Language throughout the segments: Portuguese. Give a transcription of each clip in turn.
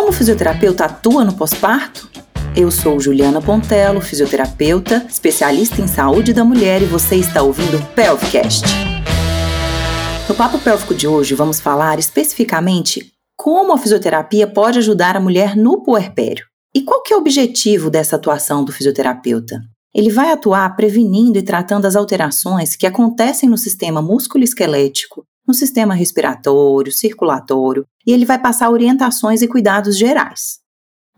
Como fisioterapeuta atua no pós-parto? Eu sou Juliana Pontello, fisioterapeuta, especialista em saúde da mulher e você está ouvindo o Pelvicast. No Papo Pélvico de hoje vamos falar especificamente como a fisioterapia pode ajudar a mulher no puerpério. E qual que é o objetivo dessa atuação do fisioterapeuta? Ele vai atuar prevenindo e tratando as alterações que acontecem no sistema músculo-esquelético, no sistema respiratório, circulatório, e ele vai passar orientações e cuidados gerais.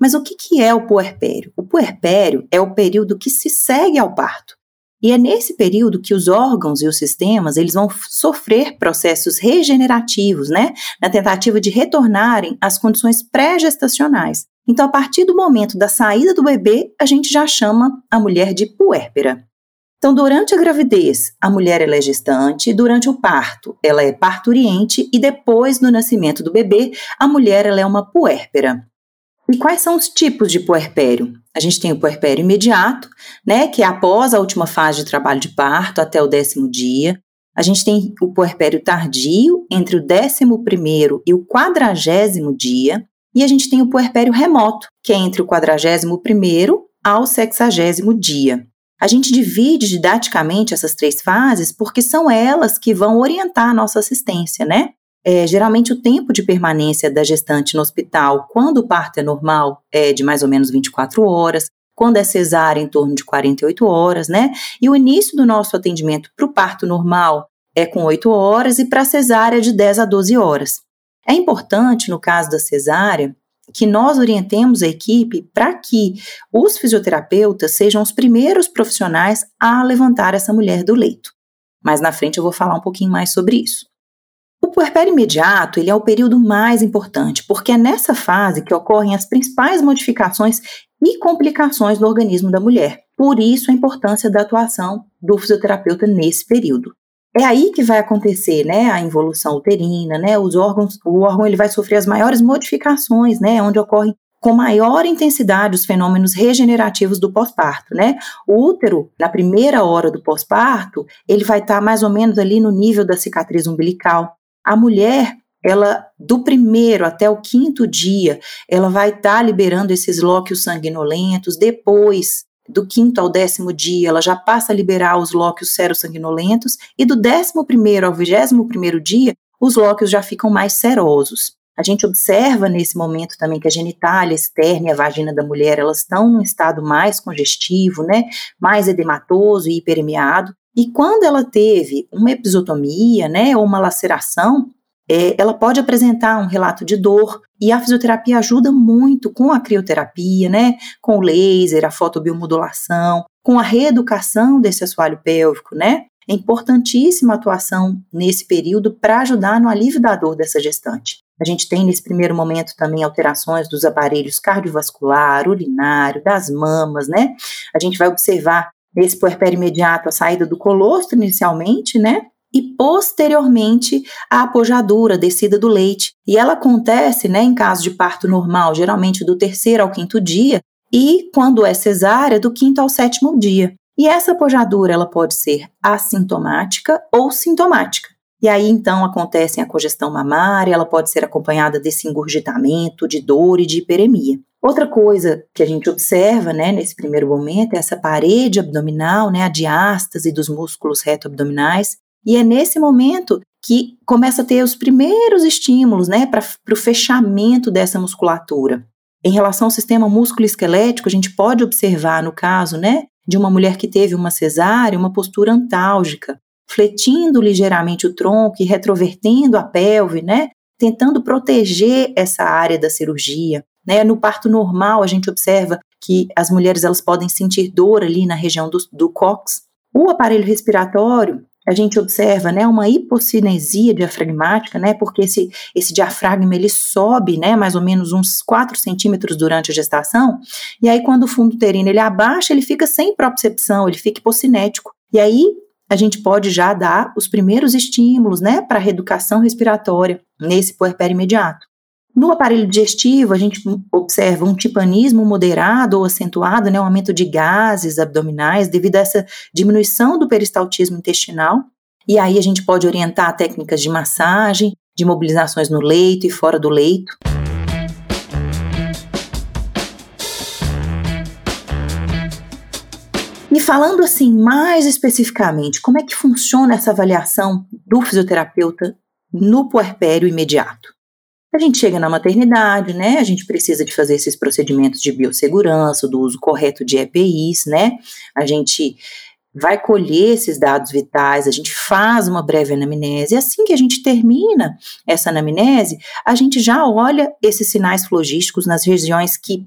Mas o que, que é o puerpério? O puerpério é o período que se segue ao parto. E é nesse período que os órgãos e os sistemas eles vão sofrer processos regenerativos, né? Na tentativa de retornarem às condições pré-gestacionais. Então, a partir do momento da saída do bebê, a gente já chama a mulher de puérpera. Então, durante a gravidez, a mulher é gestante, durante o parto, ela é parturiente e depois do nascimento do bebê, a mulher é uma puérpera. E quais são os tipos de puerpério? A gente tem o puerpério imediato, né, que é após a última fase de trabalho de parto, até o décimo dia. A gente tem o puerpério tardio, entre o décimo primeiro e o quadragésimo dia. E a gente tem o puerpério remoto, que é entre o 41º ao 60 dia. A gente divide didaticamente essas três fases porque são elas que vão orientar a nossa assistência, né? É, geralmente o tempo de permanência da gestante no hospital, quando o parto é normal, é de mais ou menos 24 horas, quando é cesárea, em torno de 48 horas, né? E o início do nosso atendimento para o parto normal é com 8 horas e para a cesárea de 10 a 12 horas. É importante, no caso da cesárea, que nós orientemos a equipe para que os fisioterapeutas sejam os primeiros profissionais a levantar essa mulher do leito. Mas na frente eu vou falar um pouquinho mais sobre isso. O puerpério imediato ele é o período mais importante, porque é nessa fase que ocorrem as principais modificações e complicações no organismo da mulher. Por isso a importância da atuação do fisioterapeuta nesse período. É aí que vai acontecer, né, a involução uterina, né, os órgãos, o órgão ele vai sofrer as maiores modificações, né, onde ocorrem com maior intensidade os fenômenos regenerativos do pós-parto, né? O útero, na primeira hora do pós-parto, ele vai estar tá mais ou menos ali no nível da cicatriz umbilical. A mulher, ela do primeiro até o quinto dia, ela vai estar tá liberando esses lóquios sanguinolentos. Depois, do quinto ao décimo dia, ela já passa a liberar os lóquios serossanguinolentos, e do décimo primeiro ao vigésimo primeiro dia, os lóquios já ficam mais serosos. A gente observa nesse momento também que a genitália externa e a vagina da mulher, elas estão num estado mais congestivo, né, mais edematoso e hiperemiado, e quando ela teve uma episotomia, né, ou uma laceração, é, ela pode apresentar um relato de dor e a fisioterapia ajuda muito com a crioterapia, né, com o laser, a fotobiomodulação, com a reeducação desse assoalho pélvico, né. É importantíssima a atuação nesse período para ajudar no alívio da dor dessa gestante. A gente tem nesse primeiro momento também alterações dos aparelhos cardiovascular, urinário, das mamas, né? A gente vai observar nesse puerpério imediato a saída do colostro inicialmente, né? E posteriormente a apojadura, a descida do leite. E ela acontece, né, em caso de parto normal, geralmente do terceiro ao quinto dia, e quando é cesárea, do quinto ao sétimo dia. E essa apojadura ela pode ser assintomática ou sintomática. E aí então acontece a congestão mamária, ela pode ser acompanhada desse engurgitamento, de dor e de hiperemia. Outra coisa que a gente observa, né, nesse primeiro momento é essa parede abdominal, né, a diástase dos músculos reto-abdominais, e é nesse momento que começa a ter os primeiros estímulos né, para o fechamento dessa musculatura. Em relação ao sistema músculo-esquelético, a gente pode observar, no caso né, de uma mulher que teve uma cesárea, uma postura antálgica, fletindo ligeiramente o tronco e retrovertendo a pelve, né, tentando proteger essa área da cirurgia. Né? No parto normal, a gente observa que as mulheres elas podem sentir dor ali na região do, do. O aparelho respiratório, a gente observa, né, uma hipocinesia diafragmática, né, porque esse, esse diafragma ele sobe, né, mais ou menos uns 4 centímetros durante a gestação, e aí quando o fundo uterino ele abaixa, ele fica sem propriocepção, ele fica hipocinético, e aí a gente pode já dar os primeiros estímulos, né, para a reeducação respiratória nesse puerpério imediato. No aparelho digestivo, a gente observa um tipanismo moderado ou acentuado, né, um aumento de gases abdominais devido a essa diminuição do peristaltismo intestinal. E aí a gente pode orientar técnicas de massagem, de mobilizações no leito e fora do leito. E falando assim mais especificamente, como é que funciona essa avaliação do fisioterapeuta no puerpério imediato? A gente chega na maternidade, né? A gente precisa de fazer esses procedimentos de biossegurança, do uso correto de EPIs, né? A gente vai colher esses dados vitais, a gente faz uma breve anamnese, e assim que a gente termina essa anamnese, a gente já olha esses sinais flogísticos nas regiões que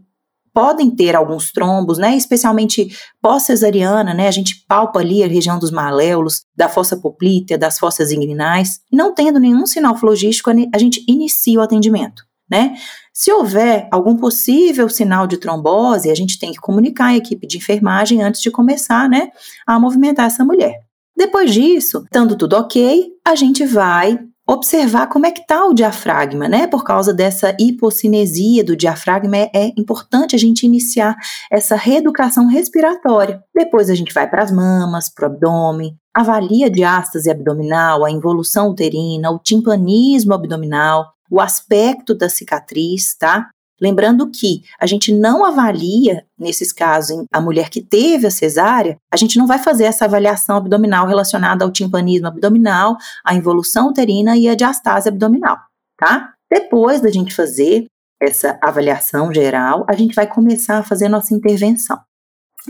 podem ter alguns trombos, né, especialmente pós-cesariana, né, a gente palpa ali a região dos maléolos, da fossa poplítea, das fossas inguinais, não tendo nenhum sinal flogístico, a gente inicia o atendimento, né. Se houver algum possível sinal de trombose, a gente tem que comunicar a equipe de enfermagem antes de começar, né, a movimentar essa mulher. Depois disso, estando tudo ok, a gente vai observar como é que está o diafragma, né? Por causa dessa hipocinesia do diafragma, é, é importante a gente iniciar essa reeducação respiratória. Depois a gente vai para as mamas, para o abdômen, avalia a diástase abdominal, a involução uterina, o timpanismo abdominal, o aspecto da cicatriz, tá? Lembrando que a gente não avalia, nesses casos, a mulher que teve a cesárea, a gente não vai fazer essa avaliação abdominal relacionada ao timpanismo abdominal, à involução uterina e à diastase abdominal, tá? Depois da gente fazer essa avaliação geral, a gente vai começar a fazer nossa intervenção.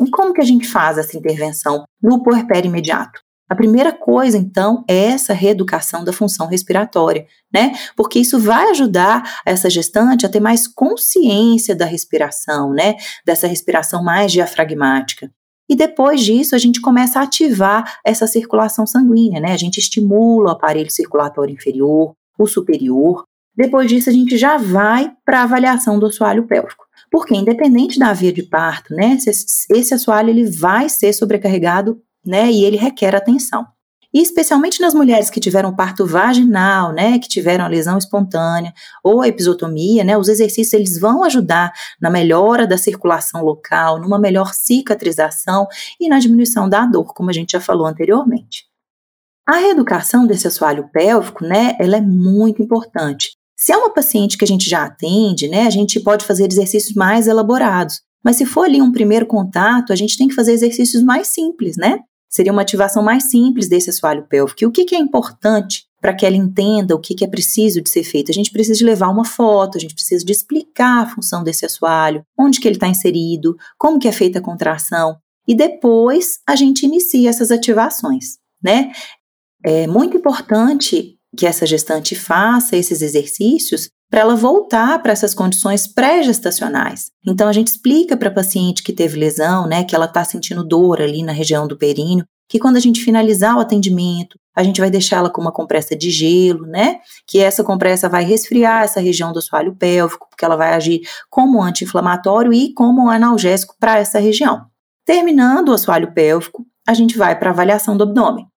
E como que a gente faz essa intervenção no puerpério imediato? A primeira coisa, então, é essa reeducação da função respiratória, né? Porque isso vai ajudar essa gestante a ter mais consciência da respiração, né? Dessa respiração mais diafragmática. E depois disso, a gente começa a ativar essa circulação sanguínea, né? A gente estimula o aparelho circulatório inferior, o superior. Depois disso, a gente já vai para a avaliação do assoalho pélvico. Porque, independente da via de parto, né? Esse, assoalho ele vai ser sobrecarregado né? E ele requer atenção. E especialmente nas mulheres que tiveram parto vaginal, né, que tiveram a lesão espontânea ou a episotomia, né, os exercícios eles vão ajudar na melhora da circulação local, numa melhor cicatrização e na diminuição da dor, como a gente já falou anteriormente. A reeducação desse assoalho pélvico, né, ela é muito importante. Se é uma paciente que a gente já atende, né, a gente pode fazer exercícios mais elaborados. Mas se for ali um primeiro contato, a gente tem que fazer exercícios mais simples, né? Seria uma ativação mais simples desse assoalho pélvico. E o que, que é importante para que ela entenda o que, que é preciso de ser feito? A gente precisa de levar uma foto, a gente precisa de explicar a função desse assoalho, onde que ele está inserido, como que é feita a contração. E depois a gente inicia essas ativações, né? É muito importante que essa gestante faça esses exercícios para ela voltar para essas condições pré-gestacionais. Então a gente explica para a paciente que teve lesão, né, que ela está sentindo dor ali na região do períneo, que quando a gente finalizar o atendimento, a gente vai deixá-la com uma compressa de gelo, né? Que essa compressa vai resfriar essa região do assoalho pélvico, porque ela vai agir como anti-inflamatório e como analgésico para essa região. Terminando o assoalho pélvico, a gente vai para avaliação do abdômen.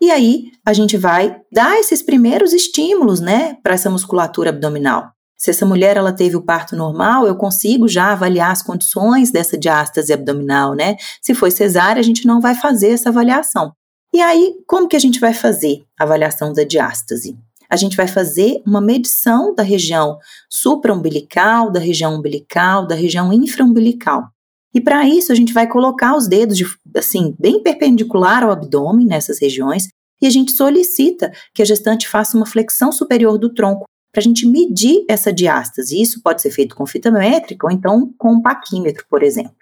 E aí a gente vai dar esses primeiros estímulos, né, para essa musculatura abdominal. Se essa mulher ela teve o parto normal, eu consigo já avaliar as condições dessa diástase abdominal, né? Se foi cesárea, a gente não vai fazer essa avaliação. E aí, como que a gente vai fazer a avaliação da diástase? A gente vai fazer uma medição da região supraumbilical, da região umbilical, da região infraumbilical. E para isso a gente vai colocar os dedos de, assim bem perpendicular ao abdômen nessas regiões e a gente solicita que a gestante faça uma flexão superior do tronco para a gente medir essa diástase. Isso pode ser feito com fita métrica ou então com um paquímetro, por exemplo.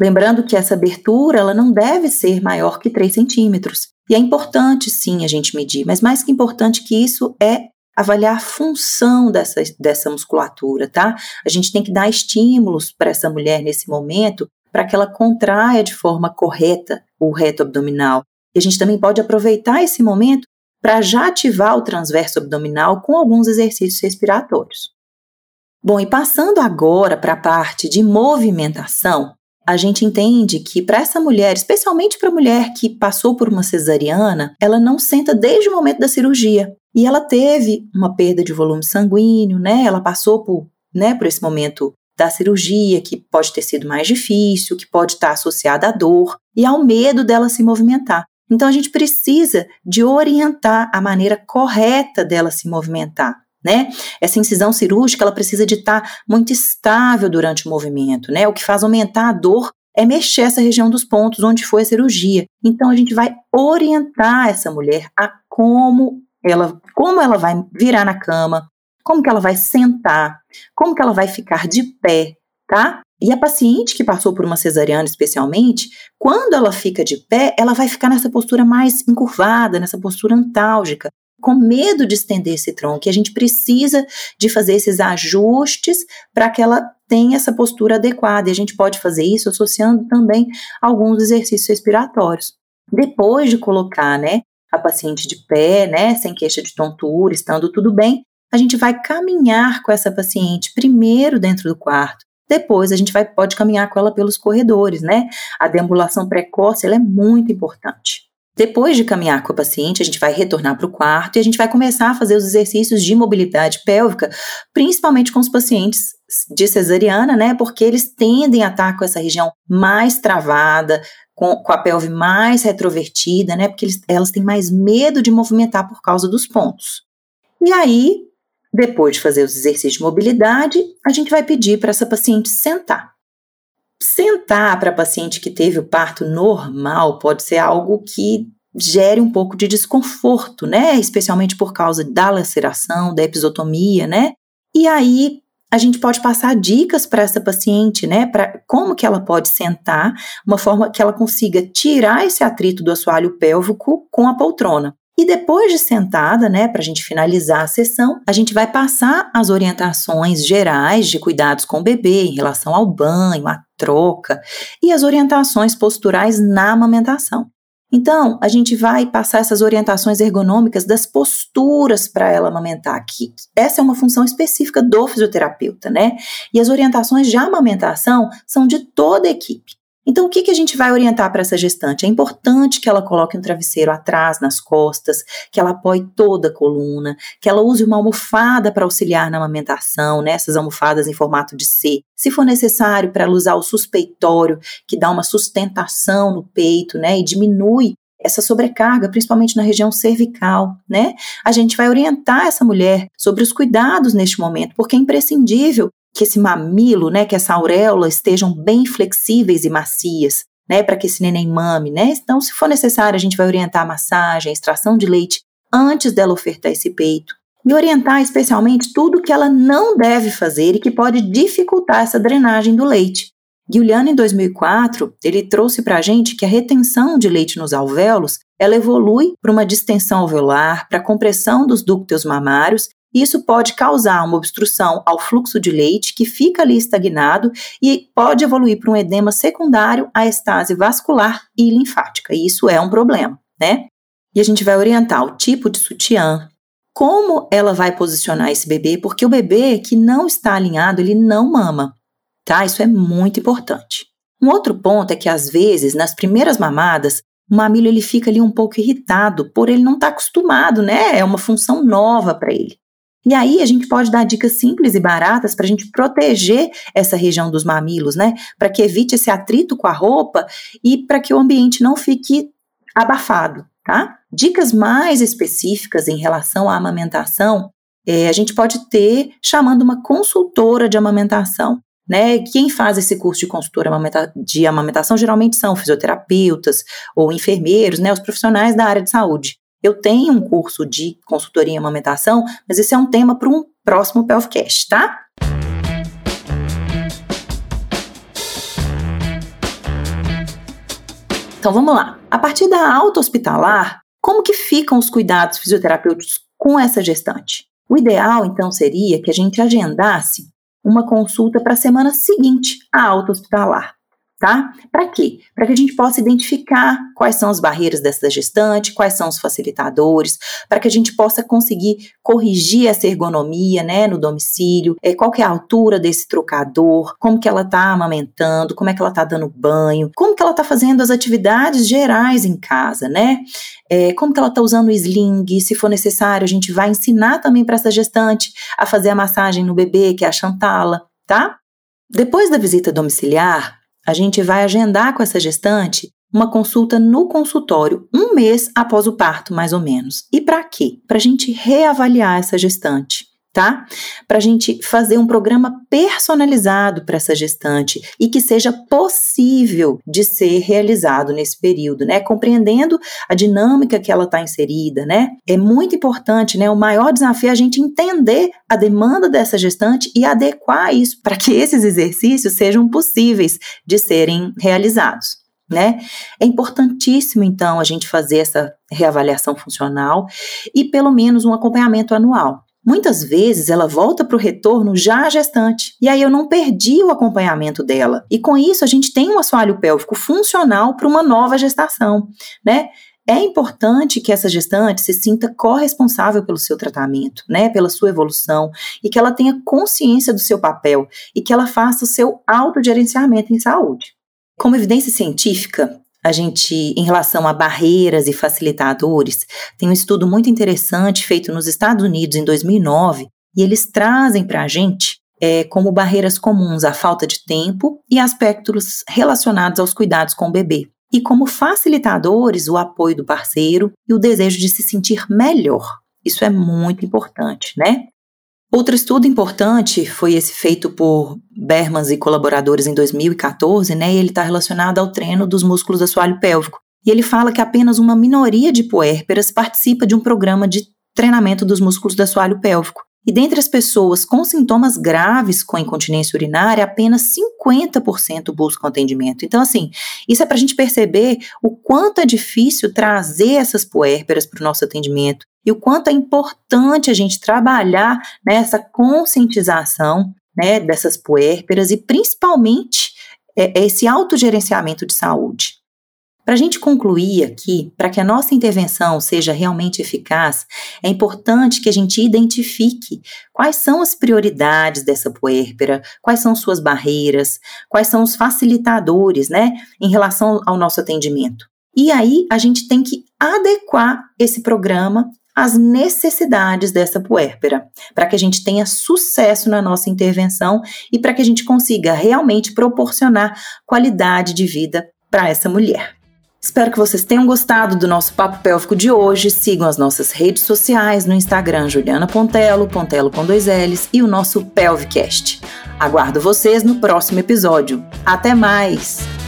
Lembrando que essa abertura ela não deve ser maior que 3 centímetros. E é importante sim a gente medir, mas mais que importante que isso é avaliar a função dessa, dessa musculatura, tá? A gente tem que dar estímulos para essa mulher nesse momento para que ela contraia de forma correta o reto abdominal. E a gente também pode aproveitar esse momento para já ativar o transverso abdominal com alguns exercícios respiratórios. Bom, e passando agora para a parte de movimentação, a gente entende que para essa mulher, especialmente para a mulher que passou por uma cesariana, ela não senta desde o momento da cirurgia. E ela teve uma perda de volume sanguíneo, né? Ela passou por, né, por esse momento da cirurgia, que pode ter sido mais difícil, que pode estar associada à dor e ao medo dela se movimentar. Então a gente precisa de orientar a maneira correta dela se movimentar, né? Essa incisão cirúrgica ela precisa de estar muito estável durante o movimento, né? O que faz aumentar a dor é mexer essa região dos pontos onde foi a cirurgia. Então a gente vai orientar essa mulher a como ela, como ela vai virar na cama, como que ela vai sentar, como que ela vai ficar de pé, tá? E a paciente que passou por uma cesariana, especialmente, quando ela fica de pé, ela vai ficar nessa postura mais encurvada, nessa postura antálgica, com medo de estender esse tronco. E a gente precisa de fazer esses ajustes para que ela tenha essa postura adequada. E a gente pode fazer isso associando também alguns exercícios respiratórios. Depois de colocar, né, a paciente de pé, né, sem queixa de tontura, estando tudo bem, a gente vai caminhar com essa paciente primeiro dentro do quarto, depois a gente vai, pode caminhar com ela pelos corredores, né? A deambulação precoce ela é muito importante. Depois de caminhar com a paciente, a gente vai retornar para o quarto e a gente vai começar a fazer os exercícios de mobilidade pélvica, principalmente com os pacientes de cesariana, né? Porque eles tendem a estar com essa região mais travada, com, com a pelve mais retrovertida, né? Porque eles, elas têm mais medo de movimentar por causa dos pontos. E aí, depois de fazer os exercícios de mobilidade, a gente vai pedir para essa paciente sentar. Sentar para paciente que teve o parto normal pode ser algo que gere um pouco de desconforto, né? Especialmente por causa da laceração, da episotomia, né? E aí a gente pode passar dicas para essa paciente, né? Para como que ela pode sentar, uma forma que ela consiga tirar esse atrito do assoalho pélvico com a poltrona. E depois de sentada, né, para a gente finalizar a sessão, a gente vai passar as orientações gerais de cuidados com o bebê em relação ao banho, à troca e as orientações posturais na amamentação. Então, a gente vai passar essas orientações ergonômicas das posturas para ela amamentar aqui. Essa é uma função específica do fisioterapeuta, né? E as orientações de amamentação são de toda a equipe. Então, o que, que a gente vai orientar para essa gestante? É importante que ela coloque um travesseiro atrás, nas costas, que ela apoie toda a coluna, que ela use uma almofada para auxiliar na amamentação, né? essas almofadas em formato de C. Se for necessário, para ela usar o suspeitório, que dá uma sustentação no peito né? e diminui essa sobrecarga, principalmente na região cervical, né? A gente vai orientar essa mulher sobre os cuidados neste momento, porque é imprescindível que esse mamilo, né, que essa auréola estejam bem flexíveis e macias, né, para que esse neném mame, né? Então, se for necessário, a gente vai orientar a massagem, a extração de leite antes dela ofertar esse peito. E orientar especialmente tudo que ela não deve fazer e que pode dificultar essa drenagem do leite. Giuliano, em 2004, ele trouxe para a gente que a retenção de leite nos alvéolos ela evolui para uma distensão alveolar, para compressão dos ductos mamários isso pode causar uma obstrução ao fluxo de leite que fica ali estagnado e pode evoluir para um edema secundário à estase vascular e linfática. E isso é um problema, né? E a gente vai orientar o tipo de sutiã, como ela vai posicionar esse bebê, porque o bebê que não está alinhado, ele não mama, tá? Isso é muito importante. Um outro ponto é que às vezes, nas primeiras mamadas, o mamilo ele fica ali um pouco irritado, por ele não estar tá acostumado, né? É uma função nova para ele. E aí a gente pode dar dicas simples e baratas para a gente proteger essa região dos mamilos, né? Para que evite esse atrito com a roupa e para que o ambiente não fique abafado, tá? Dicas mais específicas em relação à amamentação, é, a gente pode ter chamando uma consultora de amamentação. Né? Quem faz esse curso de consultora de amamentação geralmente são fisioterapeutas ou enfermeiros, né? Os profissionais da área de saúde. Eu tenho um curso de consultoria em amamentação, mas esse é um tema para um próximo Pelfcast, tá? Então vamos lá. A partir da alta hospitalar, como que ficam os cuidados fisioterapêuticos com essa gestante? O ideal, então, seria que a gente agendasse uma consulta para a semana seguinte à alta hospitalar tá? Para quê? Para que a gente possa identificar quais são as barreiras dessa gestante, quais são os facilitadores, para que a gente possa conseguir corrigir essa ergonomia, né, no domicílio, é, qual que é a altura desse trocador, como que ela está amamentando, como é que ela está dando banho, como que ela está fazendo as atividades gerais em casa, né? É, como que ela está usando o sling, se for necessário, a gente vai ensinar também para essa gestante a fazer a massagem no bebê, que é a chantala, tá? Depois da visita domiciliar, a gente vai agendar com essa gestante uma consulta no consultório um mês após o parto, mais ou menos. E para quê? Para a gente reavaliar essa gestante. Tá? Para a gente fazer um programa personalizado para essa gestante e que seja possível de ser realizado nesse período, né? Compreendendo a dinâmica que ela está inserida, né? É muito importante, né? O maior desafio é a gente entender a demanda dessa gestante e adequar isso para que esses exercícios sejam possíveis de serem realizados. Né? É importantíssimo, então, a gente fazer essa reavaliação funcional e pelo menos um acompanhamento anual. Muitas vezes ela volta para o retorno já gestante, e aí eu não perdi o acompanhamento dela. E com isso a gente tem um assoalho pélvico funcional para uma nova gestação, né? É importante que essa gestante se sinta corresponsável pelo seu tratamento, né, pela sua evolução, e que ela tenha consciência do seu papel e que ela faça o seu autogerenciamento em saúde. Como evidência científica, a gente, em relação a barreiras e facilitadores, tem um estudo muito interessante feito nos Estados Unidos em 2009 e eles trazem para a gente é, como barreiras comuns a falta de tempo e aspectos relacionados aos cuidados com o bebê. E como facilitadores, o apoio do parceiro e o desejo de se sentir melhor. Isso é muito importante, né? Outro estudo importante foi esse feito por Bermans e colaboradores em 2014, né? E ele está relacionado ao treino dos músculos do assoalho pélvico. E ele fala que apenas uma minoria de puérperas participa de um programa de treinamento dos músculos do assoalho pélvico. E dentre as pessoas com sintomas graves com incontinência urinária, apenas 50% buscam atendimento. Então, assim, isso é para a gente perceber o quanto é difícil trazer essas puérperas para o nosso atendimento e o quanto é importante a gente trabalhar nessa conscientização né, dessas puérperas e principalmente é, esse autogerenciamento de saúde. Para a gente concluir aqui, para que a nossa intervenção seja realmente eficaz, é importante que a gente identifique quais são as prioridades dessa puérpera, quais são suas barreiras, quais são os facilitadores, né, em relação ao nosso atendimento. E aí a gente tem que adequar esse programa às necessidades dessa puérpera, para que a gente tenha sucesso na nossa intervenção e para que a gente consiga realmente proporcionar qualidade de vida para essa mulher. Espero que vocês tenham gostado do nosso papo pélvico de hoje. Sigam as nossas redes sociais no Instagram Juliana Pontelo, Pontelo com dois L's e o nosso Pelvicast. Aguardo vocês no próximo episódio. Até mais!